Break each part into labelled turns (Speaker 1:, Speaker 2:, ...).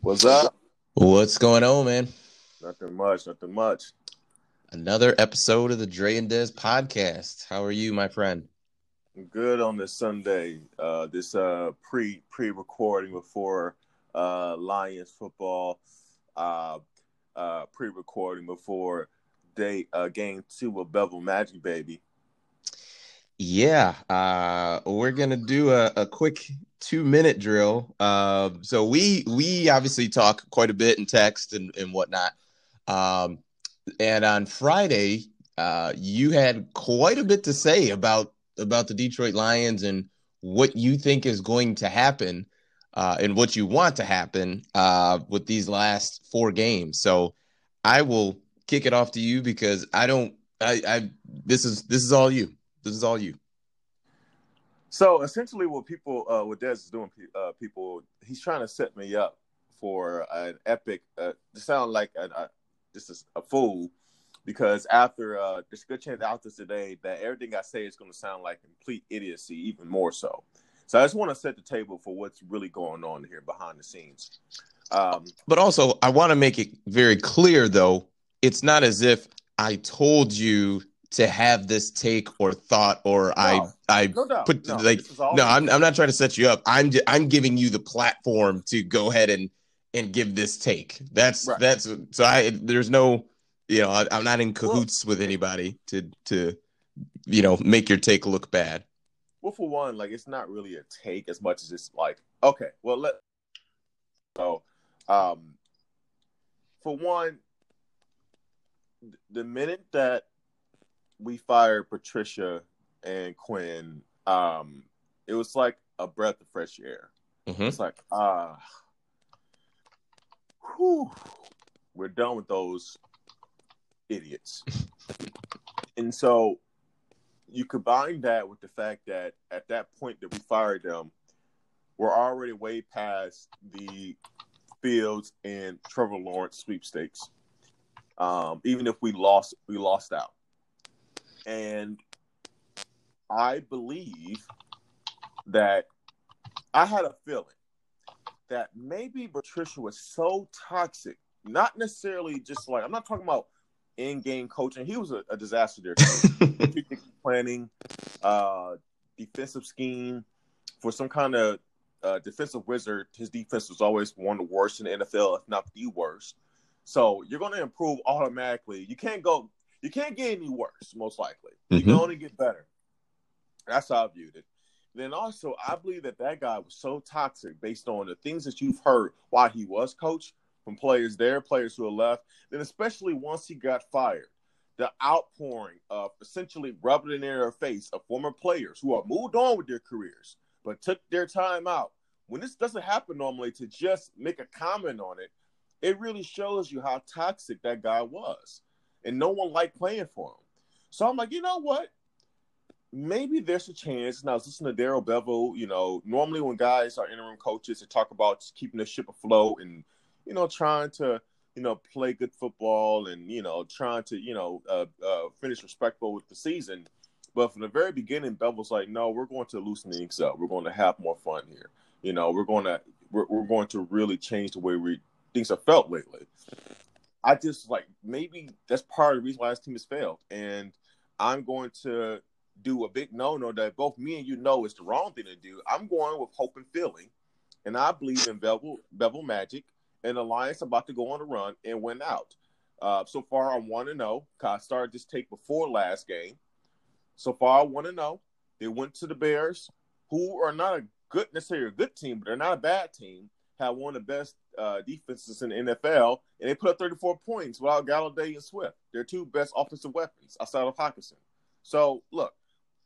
Speaker 1: What's up?
Speaker 2: What's going on, man?
Speaker 1: Nothing much. Nothing much.
Speaker 2: Another episode of the Dre and Des podcast. How are you, my friend?
Speaker 1: Good on this Sunday. Uh, this uh, pre pre recording before uh, Lions football. Uh, uh, pre recording before day uh, game two of Bevell Magic, baby.
Speaker 2: Yeah, uh, we're gonna do a, a quick two minute drill. Uh, so we we obviously talk quite a bit in text and, and whatnot. Um, and on Friday, uh, you had quite a bit to say about about the Detroit Lions and what you think is going to happen uh, and what you want to happen uh, with these last four games. So I will kick it off to you because I don't. I, I this is this is all you. This is all you.
Speaker 1: So essentially, what people, uh, what Des is doing, uh, people, he's trying to set me up for an epic. Uh, to sound like a, a, this is a fool, because after uh, there's a good chance out this today that everything I say is going to sound like complete idiocy, even more so. So I just want to set the table for what's really going on here behind the scenes.
Speaker 2: Um, but also, I want to make it very clear, though, it's not as if I told you to have this take or thought or no, I I no put no, like no I'm I'm not trying to set you up. I'm I'm giving you the platform to go ahead and and give this take. That's right. that's so I there's no you know I, am not in cahoots well, with anybody to to you know make your take look bad.
Speaker 1: Well, for one, like it's not really a take as much as it's like okay, well let so um for one the minute that we fired Patricia and Quinn, um, it was like a breath of fresh air. Mm-hmm. It's like, ah, uh, we're done with those idiots. and so you combine that with the fact that at that point that we fired them, we're already way past the Fields and Trevor Lawrence sweepstakes. Um, even if we lost, we lost out. And I believe that I had a feeling that maybe Patricia was so toxic, not necessarily just like I'm not talking about in-game coaching. He was a, a disaster there. planning, uh, defensive scheme for some kind of uh, defensive wizard. His defense was always one of the worst in the NFL, if not the worst. So you're going to improve automatically. You can't go you can't get any worse, most likely. You mm-hmm. can only get better. That's how I viewed it. Then also, I believe that that guy was so toxic based on the things that you've heard while he was coach from players there, players who have left. Then, especially once he got fired, the outpouring of essentially rubbing in their face of former players who have moved on with their careers but took their time out. When this doesn't happen normally, to just make a comment on it, it really shows you how toxic that guy was and no one liked playing for him. So I'm like, you know what? Maybe there's a chance. And I was listening to Darrell Bevell. You know, normally when guys are interim coaches, they talk about keeping the ship afloat and you know trying to you know play good football and you know trying to you know uh, uh, finish respectful with the season. But from the very beginning, Bevell's like, no, we're going to loosen things up. We're going to have more fun here. You know, we're going to we're, we're going to really change the way we things have felt lately. I just like maybe that's part of the reason why this team has failed. And I'm going to do a big no no that both me and you know is the wrong thing to do. I'm going with hope and feeling. And I believe in Bevell, Bevell Magic and Alliance about to go on a run and win out. Uh, so far, I'm 1 to 0. I started this take before last game. So far, I 1 to 0. They went to the Bears, who are not a good, necessarily a good team, but they're not a bad team have one of the best uh, defenses in the NFL, and they put up 34 points without Golladay and Swift. They're two best offensive weapons outside of Hockenson. So look,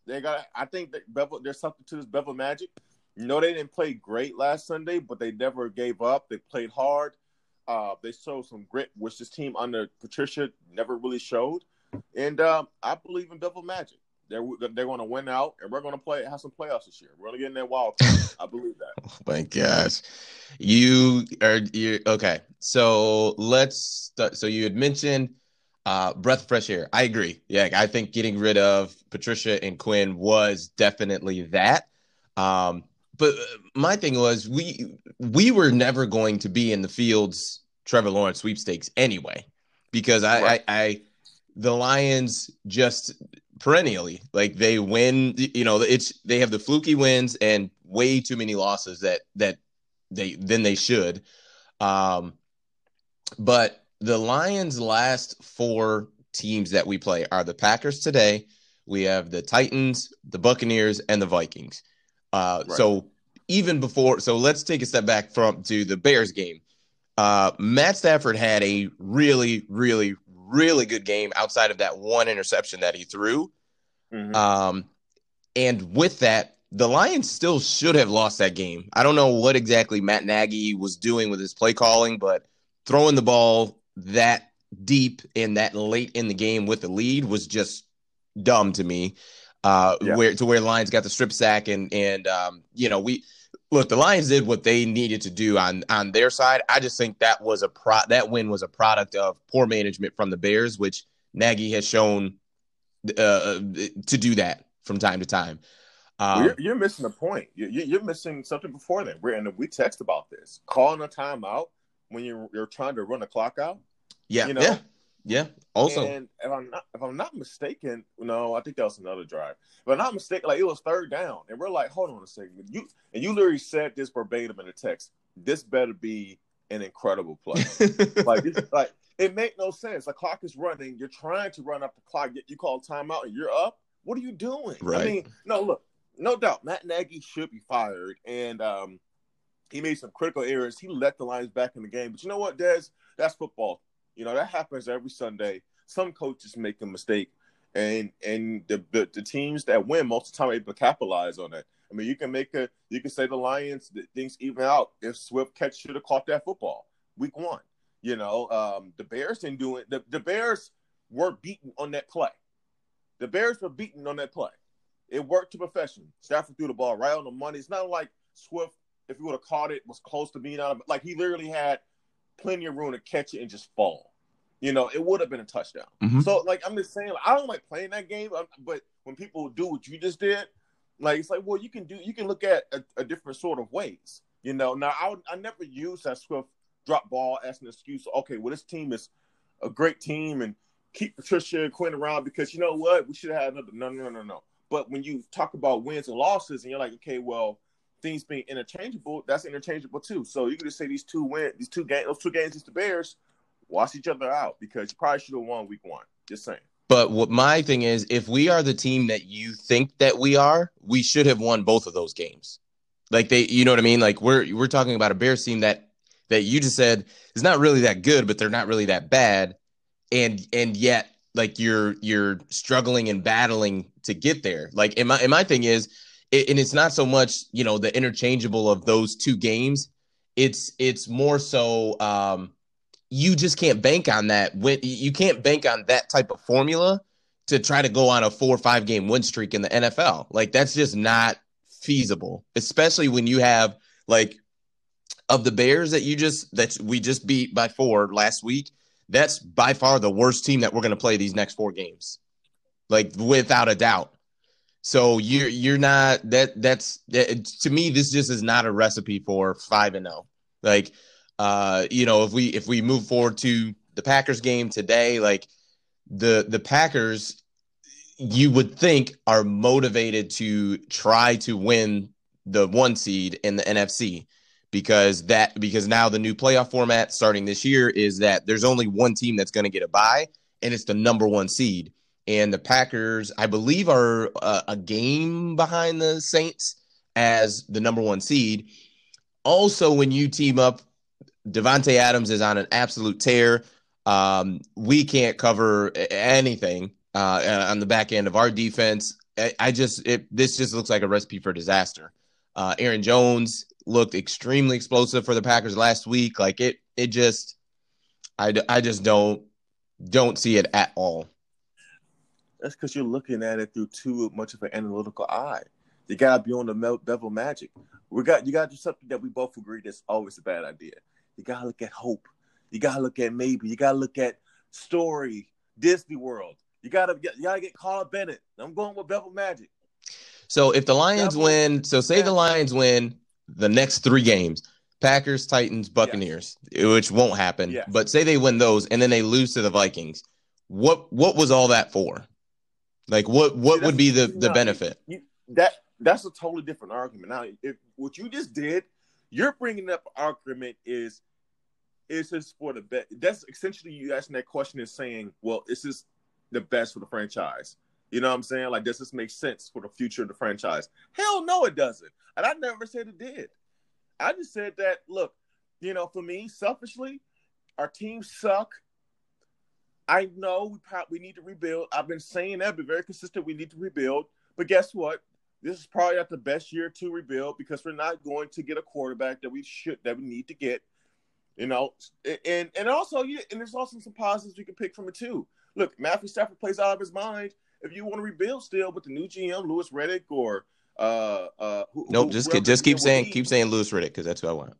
Speaker 1: they got. I think that Bevell, there's something to this Bevell Magic. You know, they didn't play great last Sunday, but they never gave up. They played hard. Uh, they showed some grit, which this team under Patricia never really showed. And um, I believe in Bevell Magic. They're they're going to win out, and we're going to play have some playoffs this year. We're going to get in that wild card. I believe that.
Speaker 2: Oh my gosh, you are you okay? So let's start. So you had mentioned Uh, breath of fresh air. I agree. Yeah, I think getting rid of Patricia and Quinn was definitely that. Um, but my thing was we we were never going to be in the Fields Trevor Lawrence sweepstakes anyway, because I, right. I, I the Lions just perennially like they win. You know, it's they have the fluky wins and way too many losses that that they then they should. Um, but the Lions' last four teams that we play are the Packers today. We have the Titans, the Buccaneers, and the Vikings. Uh, right. So even before, so let's take a step back from to the Bears game. Uh, Matt Stafford had a really, really, really good game outside of that one interception that he threw. Mm-hmm. Um, and with that, the Lions still should have lost that game. I don't know what exactly Matt Nagy was doing with his play calling, but throwing the ball that deep and that late in the game with the lead was just dumb to me. Uh, yeah. where to where Lions got the strip sack and and um, you know we look the Lions did what they needed to do on on their side. I just think that was a pro that win was a product of poor management from the Bears, which Nagy has shown uh, to do that from time to time.
Speaker 1: Um, you're, you're, missing a point. You're, you're, missing something before that. We're and we text about this. Calling a timeout when you're you're trying to run the clock out.
Speaker 2: Yeah, you know. Yeah. Yeah. Also,
Speaker 1: and if I'm not if I'm not mistaken, no, I think that was another drive. But I'm not mistaken, like it was third down, and we're like, hold on a second, you and you literally said this verbatim in the text. This better be an incredible play. like, like it made no sense. The clock is running. You're trying to run up the clock. You call timeout, and you're up. What are you doing? Right. I mean, no, look, no doubt, Matt Nagy should be fired, and um, he made some critical errors. He let the Lions back in the game. But you know what, Des? That's football. You know that happens every Sunday. Some coaches make a mistake, and and the the, the teams that win most of the time able to capitalize on it. I mean, you can make a you can say the Lions things even out if Swift catch should have caught that football week one. You know, um, the Bears didn't do it. The, the Bears were beaten on that play. The Bears were beaten on that play. It worked to perfection. Stafford threw the ball right on the money. It's not like Swift, if he would have caught it, was close to being out of like he literally had plenty of room to catch it and just fall. You know, it would have been a touchdown. Mm-hmm. So, like, I'm just saying, like, I don't like playing that game, um, but when people do what you just did, like, it's like, well, you can do, you can look at a, a different sort of ways. You know, now I would, I never use that Swift drop ball as an excuse. Okay, well, this team is a great team and keep Patricia and Quinn around because you know what, we should have had another. No, no, no, no. But when you talk about wins and losses, and you're like, okay, well, things being interchangeable, that's interchangeable too. So you can just say these two win, these two games, those two games against the Bears, wash each other out because you probably should have won week one. Just saying.
Speaker 2: But what my thing is, if we are the team that you think that we are, we should have won both of those games. Like they, you know what I mean? Like we're we're talking about a Bears team that that you just said is not really that good, but they're not really that bad, and and yet like you're you're struggling and battling to get there. Like and my and my thing is, it, and it's not so much you know the interchangeable of those two games. It's it's more so um, you just can't bank on that. When you can't bank on that type of formula to try to go on a four or five game win streak in the NFL. Like that's just not feasible, especially when you have like of the Bears that you just that we just beat by four last week. That's by far the worst team that we're going to play these next four games, like without a doubt. So you're you're not that that's that, to me this just is not a recipe for five and zero. Oh. Like uh, you know, if we if we move forward to the Packers game today, like the the Packers, you would think are motivated to try to win the one seed in the NFC because that because now the new playoff format starting this year is that there's only one team that's going to get a bye and it's the number one seed and the Packers I believe are a, a game behind the Saints as the number one seed. Also, when you team up Davante Adams is on an absolute tear. Um, we can't cover anything uh, on the back end of our defense. I, I just it, this just looks like a recipe for disaster. Uh, Aaron Jones looked extremely explosive for the Packers last week. Like it, it just, I, I just don't don't see it at all.
Speaker 1: That's because you're looking at it through too much of an analytical eye. You gotta be on the Bevell magic. We got you gotta do something that we both agree that's always a bad idea. You gotta look at hope. You gotta look at maybe. You gotta look at story Disney World. You gotta get you gotta get Carla Bennett. I'm going with Bevell Magic.
Speaker 2: So if the Lions win, so say the Lions win the next three games, Packers, Titans, Buccaneers, which won't happen.
Speaker 1: Yes.
Speaker 2: But say they win those and then they lose to the Vikings. What what was all that for? Like what what
Speaker 1: See,
Speaker 2: would be the the
Speaker 1: no,
Speaker 2: benefit?
Speaker 1: You, that that's a totally different argument. Now, if what you just did, you're bringing up argument is is this for the best? That's essentially you asking that question is saying, well, is this the best for the franchise? You know what I'm saying? Like, does this make sense for the future of the franchise? Hell no, it doesn't. And I never said it did. I just said that, look, you know, for me, selfishly, our teams suck. I know we probably need to rebuild. I've been saying that, been very consistent. We need to rebuild. But guess what? This is probably not the best year to rebuild because we're not going to get a quarterback that we should that we need to get. You know, and and also yeah, and there's also some positives we can pick from it too. Look, Matthew Stafford plays out of his mind. If you want to rebuild still with the new GM, Louis Riddick or uh uh who,
Speaker 2: Nope,
Speaker 1: who-
Speaker 2: just just
Speaker 1: the
Speaker 2: keep saying
Speaker 1: be.
Speaker 2: keep saying Louis Riddick because that's who I want.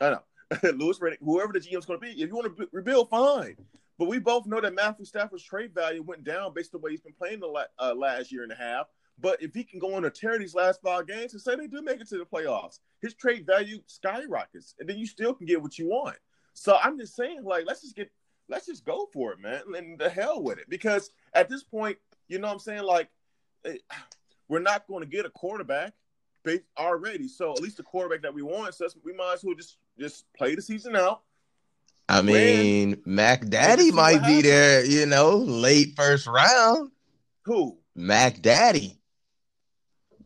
Speaker 1: I know. Louis Riddick, whoever the GM's going to be, if you want to rebuild, fine. But we both know that Matthew Stafford's trade value went down based on the way he's been playing the la- uh, last year and a half. But if he can go on a tear these last five games and say they do make it to the playoffs, his trade value skyrockets, and then you still can get what you want. So I'm just saying, like, let's just get, let's just go for it, man, and the hell with it. Because at this point, you know what I'm saying, like, eh, we're not going to get a quarterback ba- already. So at least the quarterback that we want, so we might as well just just play the season out.
Speaker 2: I mean, Mac Daddy might be there, you know, late first round.
Speaker 1: Who?
Speaker 2: Mac Daddy.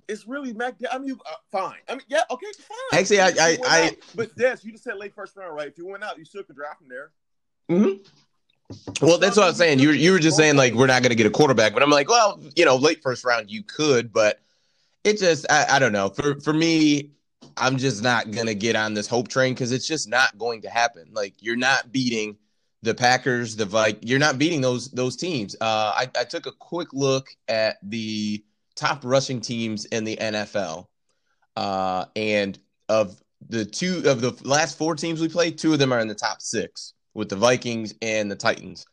Speaker 1: It's really Mac. I mean, uh, fine. I mean, yeah, okay, fine.
Speaker 2: Actually, I- I- I-
Speaker 1: out- but Des, you just said late first round, right? If you went out, you still could draft him there.
Speaker 2: Well, that's what I was saying. You were, you were just saying like we're not going to get a quarterback, but I'm like, well, you know, late first round you could, but it just I, I don't know. For for me, I'm just not going to get on this hope train because it's just not going to happen. Like you're not beating the Packers, the Vik. You're not beating those those teams. Uh, I, I took a quick look at the top rushing teams in the NFL, uh, and of the two of the last four teams we played, two of them are in the top six with the Vikings and the Titans.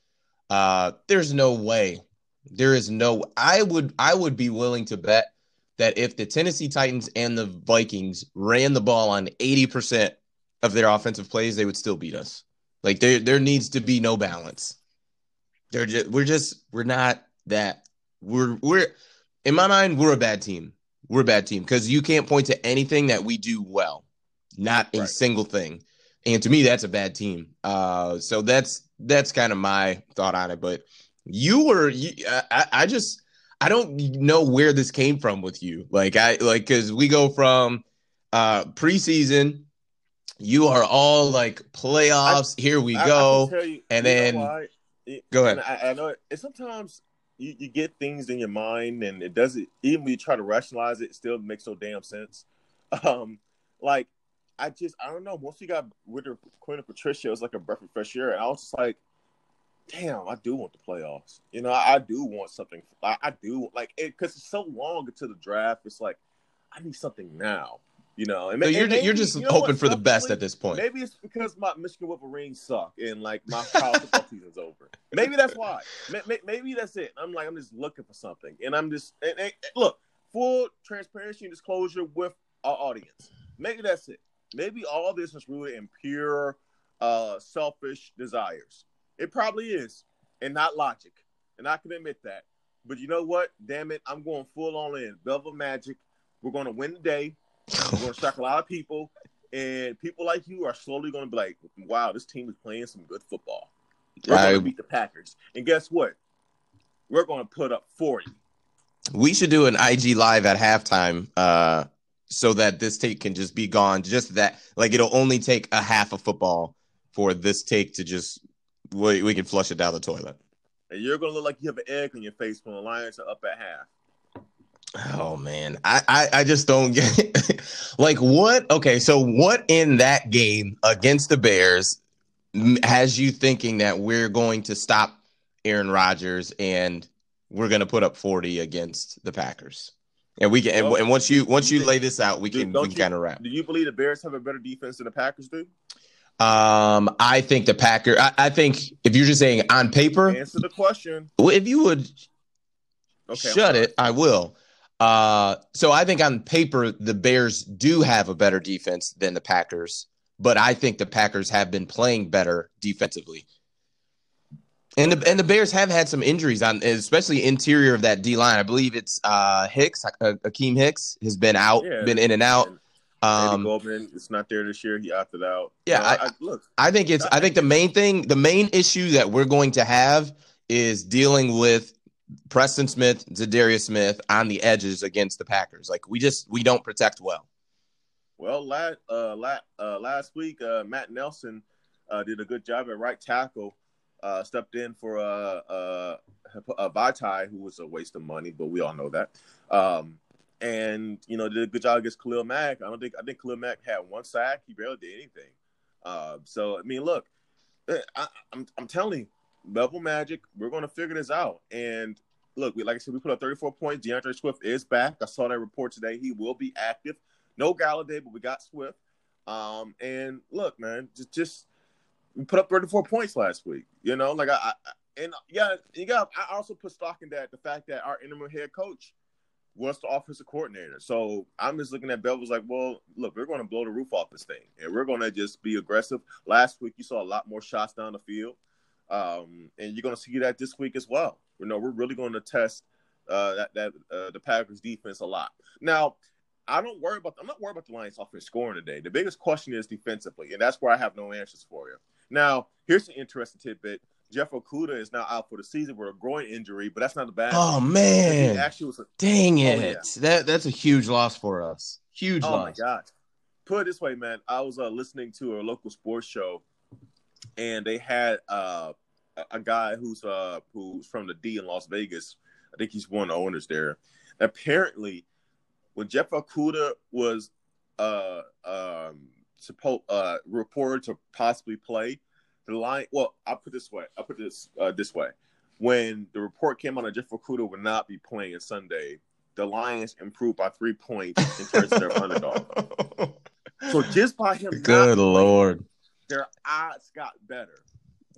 Speaker 2: Uh, there's no way. There is no. I would. I would be willing to bet that if the Tennessee Titans and the Vikings ran the ball on 80% of their offensive plays, they would still beat us. Like there, there needs to be no balance. They're just, we're just, we're not that. We're, we're, in my mind, we're a bad team. We're a bad team because you can't point to anything that we do well, not a
Speaker 1: Right.
Speaker 2: single thing. And to me, that's a bad team. Uh, so that's that's kind of my thought on it. But you were, you, I, I just, I don't know where this came from with you. Like I like because we go from uh preseason. You are all like playoffs. here we
Speaker 1: I- I
Speaker 2: go.
Speaker 1: tell you-
Speaker 2: and
Speaker 1: you
Speaker 2: then- Go ahead.
Speaker 1: I, I know it, and sometimes you, you get things in your mind, and it doesn't. Even when you try to rationalize it, it still makes no damn sense. Um, like I just, I don't know. Once we got rid of Quinn and Patricia, it was like a breath of fresh air, and I was just like, "Damn, I do want the playoffs." You know, I, I do want something. I, I do like it because it's so long until the draft. It's like I need something now. You know, and,
Speaker 2: So you're
Speaker 1: and
Speaker 2: you're just
Speaker 1: you know
Speaker 2: hoping
Speaker 1: what,
Speaker 2: for the best at this point.
Speaker 1: Maybe it's because my Michigan Wolverines suck and like my college football season's over. Maybe that's why. May- may- Maybe that's it. I'm like I'm just looking for something, and I'm just and, and- look full transparency and disclosure with our audience. Maybe that's it. Maybe all this is rooted in pure, uh, selfish desires. It probably is, and not logic. And I can admit that. But you know what? Damn it, I'm going full on in. Velvet Magic. We're going to win the day. We're going to shock a lot of people, and people like you are slowly going to be like, "Wow, this team is playing some good football." We're going to beat the Packers, and guess what? We're going to put up forty.
Speaker 2: We should do an IG live at halftime, uh, so that this take can just be gone. Just that, like it'll only take a half of football for this take to just we, we can flush it down the toilet.
Speaker 1: And you're going to look like you have an egg on your face when the Lions are up at half.
Speaker 2: Oh man, I, I I just don't get like what. Okay, so what in that game against the Bears has you thinking that we're going to stop Aaron Rodgers and we're going to put up forty against the Packers? And we can, and,
Speaker 1: Well,
Speaker 2: and once you once you lay this out, we
Speaker 1: Dude,
Speaker 2: can we can kind of wrap.
Speaker 1: Do you believe the Bears have a better defense than the Packers do?
Speaker 2: Um, I think the Packer. I, I, think if you're just saying on paper,
Speaker 1: answer the question.
Speaker 2: If you would okay, shut it, I will. Uh, so I think on paper the Bears do have a better defense than the Packers, but I think the Packers have been playing better defensively. And the and the Bears have had some injuries on, especially interior of that D line. I believe it's uh, Hicks, uh, Akiem Hicks, has been out, yeah, been in and out.
Speaker 1: Um, Goldman is not there this year. He opted out.
Speaker 2: Yeah, I, I, look. I think it's. I think the main thing, the main issue that we're going to have is dealing with Preston Smith, Za'Darius Smith on the edges against the Packers. Like we just we don't protect well.
Speaker 1: Well, last uh, uh, last week, uh, Matt Nelson uh, did a good job at right tackle. Uh, stepped in for uh, uh, Vaitai, who was a waste of money, but we all know that. Um, and you know did a good job against Khalil Mack. I don't think I think Khalil Mack had one sack. He barely did anything. Uh, so I mean, look, eh, I, I'm, I'm telling you, Bevell Magic, we're going to figure this out. And look, we like I said, we put up 34 points. DeAndre Swift is back. I saw that report today. He will be active. No Golladay, but we got Swift. Um, and look, man, just just we put up 34 points last week. You know, like I, I and yeah, you got. I also put stock in that the fact that our interim head coach was the offensive coordinator. So I'm just looking at Bevell's like, well, look, we're going to blow the roof off this thing, and we're going to just be aggressive. Last week, you saw a lot more shots down the field, um, and you're going to see that this week as well. You know, we're really going to test uh, that that uh, the Packers defense a lot. Now, I don't worry about. I'm not worried about the Lions offense scoring today. The biggest question is defensively, and that's where I have no answers for you. Now, here's an interesting tidbit. Jeff Okudah is now out for the season with a groin injury, but that's not the bad.
Speaker 2: Oh thing. man, actually was a, dang it! Oh, yeah. That that's a huge loss for us. Huge loss. oh, loss.
Speaker 1: my god! Put it this way, man. I was uh, listening to a local sports show, and they had uh, a guy who's uh, who's from the D in Las Vegas. I think he's one of the owners there. Apparently, when Jeff Okudah was uh, um, supposed uh, reported to possibly play, the line. Well, I'll put this way. I'll put this uh, this way. When the report came out that Jeff Okudah would not be playing Sunday, the Lions improved by three points in terms of their underdog. So just by him,
Speaker 2: good lord,
Speaker 1: their odds got better.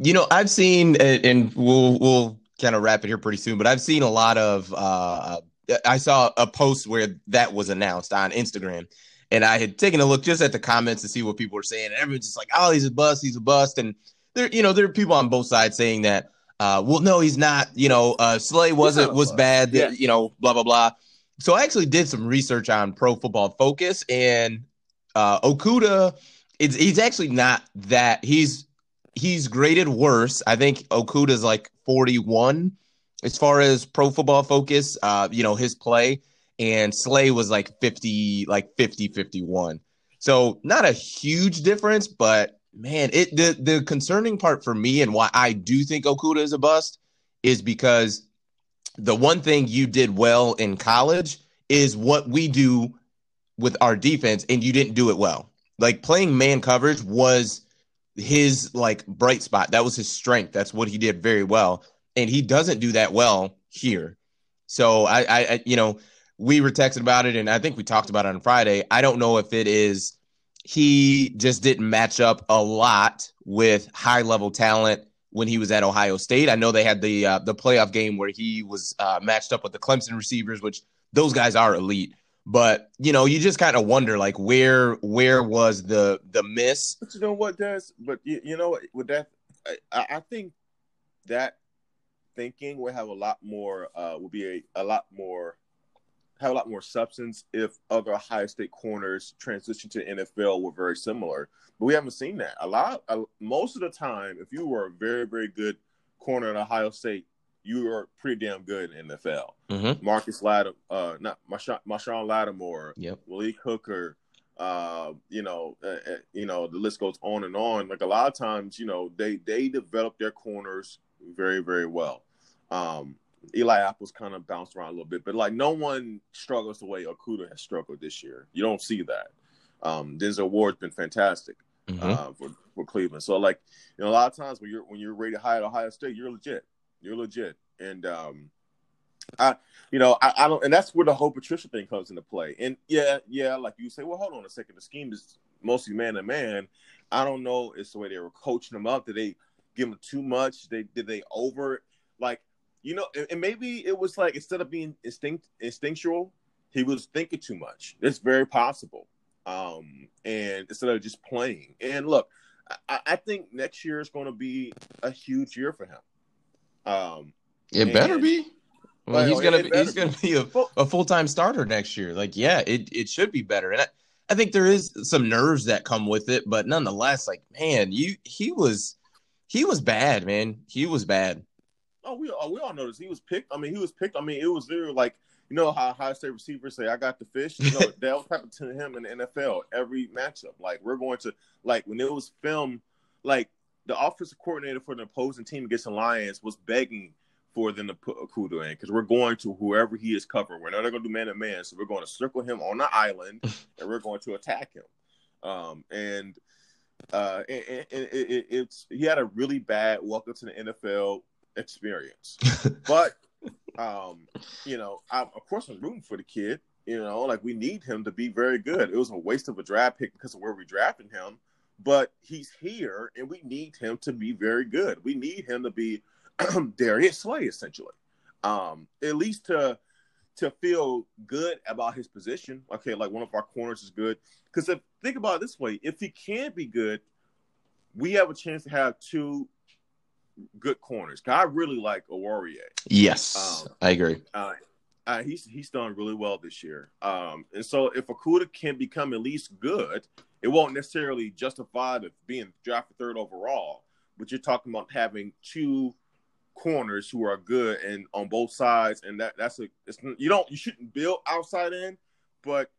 Speaker 2: You know, I've seen, and we'll we'll kind of wrap it here pretty soon, but I've seen a lot of. Uh, I saw a post where that was announced on Instagram, and I had taken a look just at the comments to see what people were saying. And everyone's just like, "Oh, he's a bust. He's a bust." And there, you know, there are people on both sides saying that, uh, well, no, he's not. You know, uh, Slay wasn't was bad. Yeah. You know, blah blah blah. So I actually did some research on Pro Football Focus, and uh, Okudah, it's, he's actually not that. He's he's graded worse. I think Okudah is like 41 as far as Pro Football Focus. Uh, you know, his play, and Slay was like 50, like 50, 51. So not a huge difference, but man, it the the concerning part for me and why I do think Okudah is a bust is because the one thing you did well in college is what we do with our defense, and you didn't do it well. Like playing man coverage was his like bright spot. That was his strength. That's what he did very well, and he doesn't do that well here. So I, I, I you know, we were texting about it, and I think we talked about it on Friday. I don't know if it is he just didn't match up a lot with high level talent when he was at Ohio State. I know they had the uh, the playoff game where he was uh, matched up with the Clemson receivers, which those guys are elite. But you know, you just kind of wonder like where where was the the miss?
Speaker 1: But you know what, does but you, you know with that, I, I think that thinking will have a lot more uh, will be a, a lot more have a lot more substance if other Ohio State corners transition to NFL were very similar. But we haven't seen that. A lot, most of the time, if you were a very, very good corner at Ohio State, you are pretty damn good in NFL. Mm-hmm. Marcus Lattimore, uh, not Marshawn, Marshawn Lattimore,
Speaker 2: yep.
Speaker 1: Malik Hooker, uh, you know, uh, uh, you know, the list goes on and on. Like a lot of times, you know, they they develop their corners very, very well. Um, Eli Apple's kind of bounced around a little bit, but like no one struggles the way Okudah has struggled this year. You don't see that. Um, Denzel Ward's been fantastic mm-hmm. uh, for, for Cleveland. So like, you know, a lot of times when you're when you're rated high at Ohio State, you're legit. You're legit. And um, I, you know, I, I don't, and that's where the whole Patricia thing comes into play. And yeah, yeah, like you say, well, hold on a second. The scheme is mostly man to man, I don't know. It's the way they were coaching him up. Did they give him too much? They did they over like you know? And, and maybe it was like instead of being instinct instinctual, he was thinking too much. It's very possible. Um, and instead of just playing. And look, I, I think next year is going to be a huge year for him. Um,
Speaker 2: it better be. Well,
Speaker 1: Well,
Speaker 2: he's
Speaker 1: it
Speaker 2: gonna be, he's gonna
Speaker 1: be.
Speaker 2: be a, a full time starter next year. Like, yeah, it, it should be better, and I, I think there is some nerves that come with it, but nonetheless, like, man, you he was he was bad, man. He was bad.
Speaker 1: Oh, we all we all noticed he was picked. I mean, he was picked. I mean, it was literally like you know how high state receivers say, "I got the fish." You know, that was happening to him in the NFL every matchup. Like we're going to like when it was filmed, like the offensive coordinator for the opposing team against the Lions was begging for them to put Okudah in because we're going to whoever he is covering. We're not going to do man to man, so we're going to circle him on the island and we're going to attack him. Um, and uh, and- and it, it, it's he had a really bad welcome to the NFL experience, but um, you know, I, of course, I'm rooting for the kid. You know, like we need him to be very good. It was a waste of a draft pick because of where we drafted him, but he's here and we need him to be very good. We need him to be Darius Slay essentially, um, at least to to feel good about his position. Okay, like one of our corners is good because if think about it this way, if he can't be good, we have a chance to have two good corners. I really like Awarie.
Speaker 2: Yes,
Speaker 1: Um,
Speaker 2: I agree.
Speaker 1: Uh, uh, he's he's done really well this year. Um, and so if Okudah can become at least good, it won't necessarily justify the being drafted third overall. But you're talking about having two corners who are good and on both sides, and that that's a it's, you don't you shouldn't build outside in, but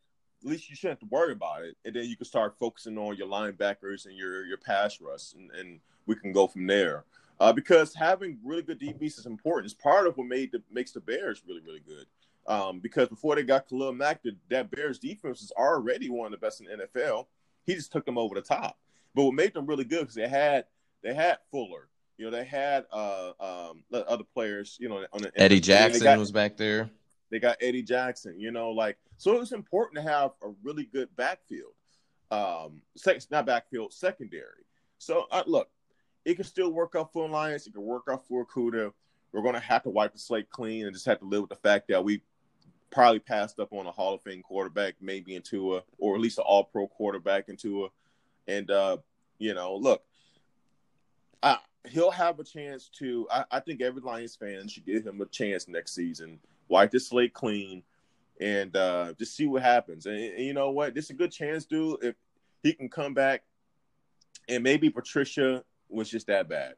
Speaker 1: at least you shouldn't have to worry about it. And then you can start focusing on your linebackers and your your pass rush, and, and we can go from there. Uh, because having really good DBs is important. It's part of what made the makes the Bears really really good. Um, because before they got Khalil Mack, the, that Bears defense is already one of the best in the NFL. He just took them over the top. But what made them really good because they had they had Fuller, you know, they had uh, um, the other players, you know, on the
Speaker 2: Eddie Jackson
Speaker 1: got,
Speaker 2: was back there.
Speaker 1: they got Eddie Jackson, you know, like so. It was important to have a really good backfield, um, sec- not backfield, secondary. So uh, look, it can still work out for Alliance. It can work out for Okudah. We're going to have to wipe the slate clean and just have to live with the fact that we probably passed up on a Hall of Fame quarterback, maybe in Tua, or at least an All Pro quarterback in Tua. And uh, you know, look, I, he'll have a chance to. I, I think every Lions fan should give him a chance next season. Wipe the slate clean, and uh, just see what happens. And, and you know what? This is a good chance, dude. If he can come back, and maybe Patricia was just that bad.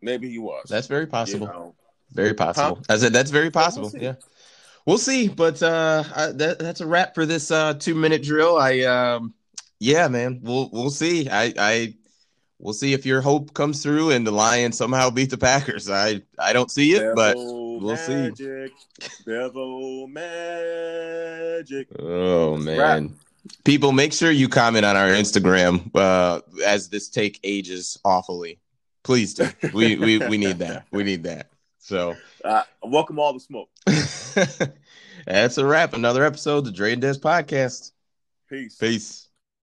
Speaker 1: Maybe he was.
Speaker 2: That's very
Speaker 1: you
Speaker 2: possible.
Speaker 1: know.
Speaker 2: Very possible. I said that's very possible. yeah. We'll see, but uh I, that that's a wrap for this uh 2 minute drill. I um yeah, man. We'll we'll see. I I we'll see if your hope comes through and the Lions somehow beat the Packers. I I don't see it, but we'll see.
Speaker 1: magic, Devil magic.
Speaker 2: oh man. People make sure you comment on our Instagram uh as this take ages awfully. Please do. We we we need that. We need that. So
Speaker 1: Uh, welcome all the smoke.
Speaker 2: That's a wrap. Another episode of the Dre and Des podcast.
Speaker 1: Peace.
Speaker 2: Peace.